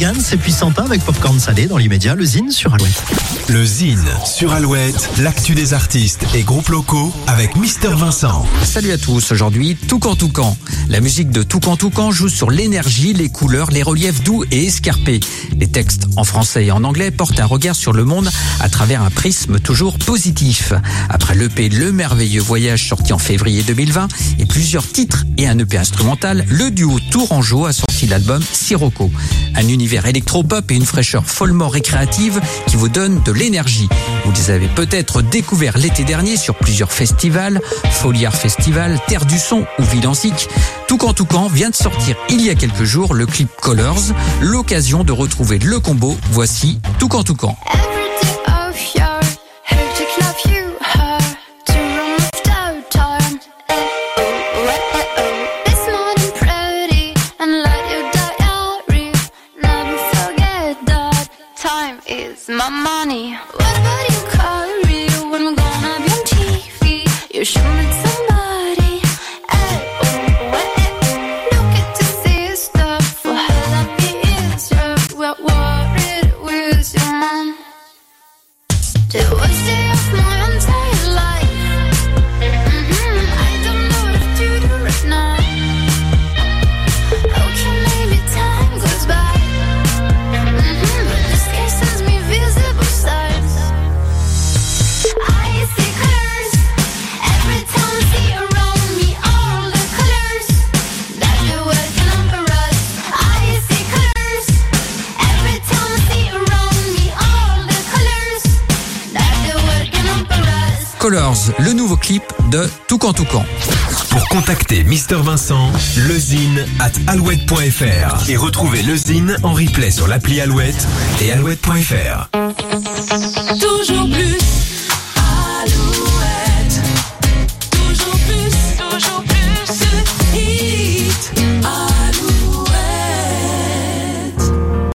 Yann, c'est Puissantin avec Popcorn Salé dans l'immédiat, le Zine sur Alouette. Le Zine sur Alouette, l'actu des artistes et groupes locaux avec Mister Vincent. Salut à tous, aujourd'hui Toucan Toucan. La musique de Toucan Toucan joue sur l'énergie, les couleurs, les reliefs doux et escarpés. Les textes en français et en anglais portent un regard sur le monde à travers un prisme toujours positif. Après l'EP Le Merveilleux Voyage sorti en février 2020 et plusieurs titres et un EP instrumental, le duo Tourangeau a sorti l'album Sirocco. Un univers électropop et une fraîcheur follement récréative qui vous donne de l'énergie. Vous les avez peut-être découverts l'été dernier sur plusieurs festivals, Foliard Festival, Terre du Son ou Vidansique. Toucan Toucan vient de sortir il y a quelques jours le clip Colors, l'occasion de retrouver le combo. Voici Toucan Toucan. Every is my money. What about you, Kyrie? When we're gonna be on TV, you should meet somebody. Hey, oh, hey, oh. hey. No get to see stuff for how that is. Yeah, we're worried with your mom. Did we stay off Colors, le nouveau clip de Toucan Toucan. Pour contacter Mister Vincent, lezine at alouette.fr et retrouver le Zine en replay sur l'appli Alouette et alouette.fr.